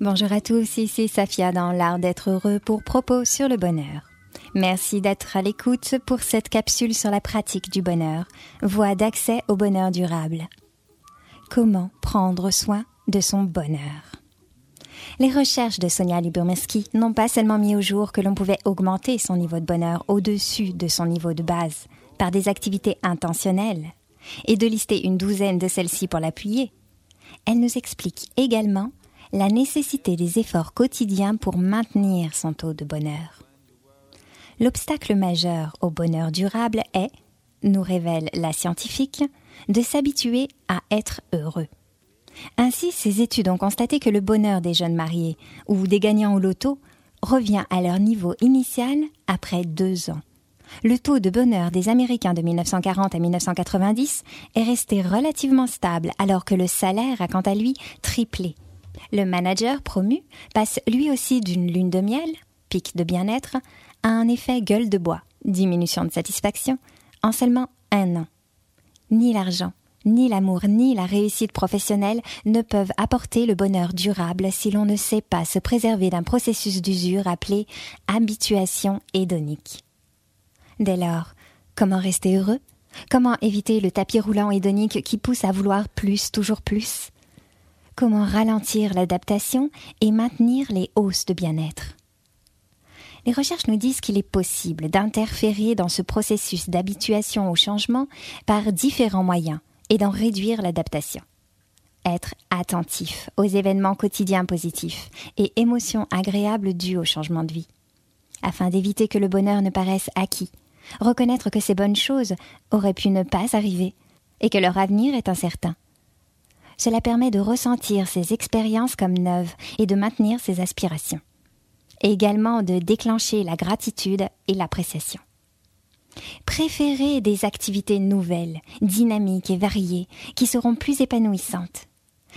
Bonjour à tous, ici Safia dans l'art d'être heureux pour propos sur le bonheur. Merci d'être à l'écoute pour cette capsule sur la pratique du bonheur, voie d'accès au bonheur durable. Comment prendre soin de son bonheur? Les recherches de Sonia Lubomirski n'ont pas seulement mis au jour que l'on pouvait augmenter son niveau de bonheur au-dessus de son niveau de base par des activités intentionnelles, et de lister une douzaine de celles-ci pour l'appuyer. Elle nous explique également la nécessité des efforts quotidiens pour maintenir son taux de bonheur. L'obstacle majeur au bonheur durable est, nous révèle la scientifique, de s'habituer à être heureux. Ainsi, ces études ont constaté que le bonheur des jeunes mariés ou des gagnants au loto revient à leur niveau initial après deux ans. Le taux de bonheur des Américains de 1940 à 1990 est resté relativement stable alors que le salaire a quant à lui triplé le manager promu passe lui aussi d'une lune de miel, pic de bien-être, à un effet gueule de bois, diminution de satisfaction, en seulement un an. Ni l'argent, ni l'amour, ni la réussite professionnelle ne peuvent apporter le bonheur durable si l'on ne sait pas se préserver d'un processus d'usure appelé habituation hédonique. Dès lors, comment rester heureux? Comment éviter le tapis roulant hédonique qui pousse à vouloir plus, toujours plus? Comment ralentir l'adaptation et maintenir les hausses de bien-être? Les recherches nous disent qu'il est possible d'interférer dans ce processus d'habituation au changement par différents moyens et d'en réduire l'adaptation. Être attentif aux événements quotidiens positifs et émotions agréables dues au changement de vie. Afin d'éviter que le bonheur ne paraisse acquis, reconnaître que ces bonnes choses auraient pu ne pas arriver et que leur avenir est incertain cela permet de ressentir ses expériences comme neuves et de maintenir ses aspirations. Et également de déclencher la gratitude et l'appréciation. Préférez des activités nouvelles, dynamiques et variées qui seront plus épanouissantes.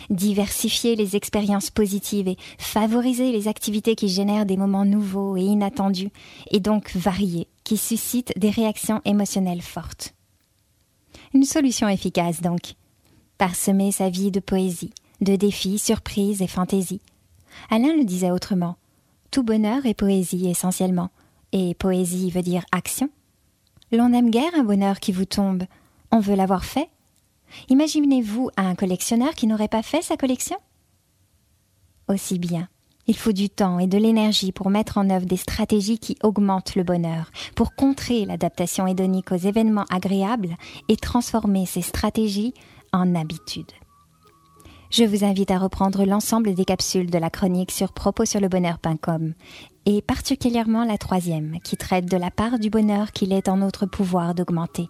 Diversifier les expériences positives et favoriser les activités qui génèrent des moments nouveaux et inattendus et donc variés qui suscitent des réactions émotionnelles fortes. Une solution efficace donc parsemer sa vie de poésie, de défis, surprises et fantaisies. Alain le disait autrement. Tout bonheur est poésie essentiellement, et poésie veut dire action. L'on n'aime guère un bonheur qui vous tombe, on veut l'avoir fait. Imaginez-vous un collectionneur qui n'aurait pas fait sa collection? Aussi bien, il faut du temps et de l'énergie pour mettre en œuvre des stratégies qui augmentent le bonheur, pour contrer l'adaptation hédonique aux événements agréables et transformer ces stratégies en habitude. Je vous invite à reprendre l'ensemble des capsules de la chronique sur propossurlebonheur.com et particulièrement la troisième qui traite de la part du bonheur qu'il est en notre pouvoir d'augmenter.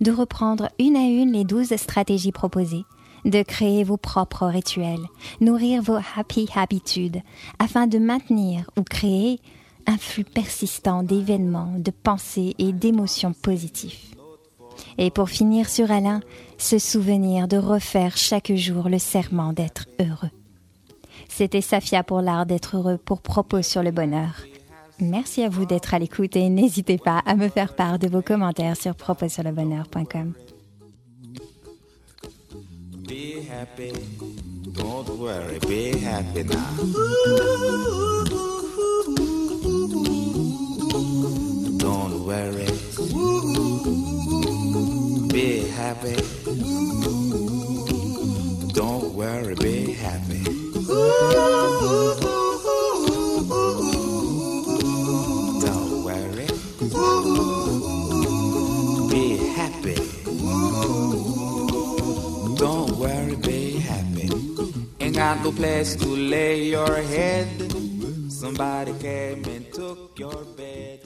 De reprendre une à une les douze stratégies proposées, de créer vos propres rituels, nourrir vos happy habitudes afin de maintenir ou créer un flux persistant d'événements, de pensées et d'émotions positifs. Et pour finir sur Alain, se souvenir de refaire chaque jour le serment d'être heureux. C'était Safia pour l'art d'être heureux pour propos sur le bonheur. Merci à vous d'être à l'écoute et n'hésitez pas à me faire part de vos commentaires sur propossurlebonheur.com. Be happy, don't worry, be happy. Don't worry. Got no place to lay your head. Somebody came and took your bed.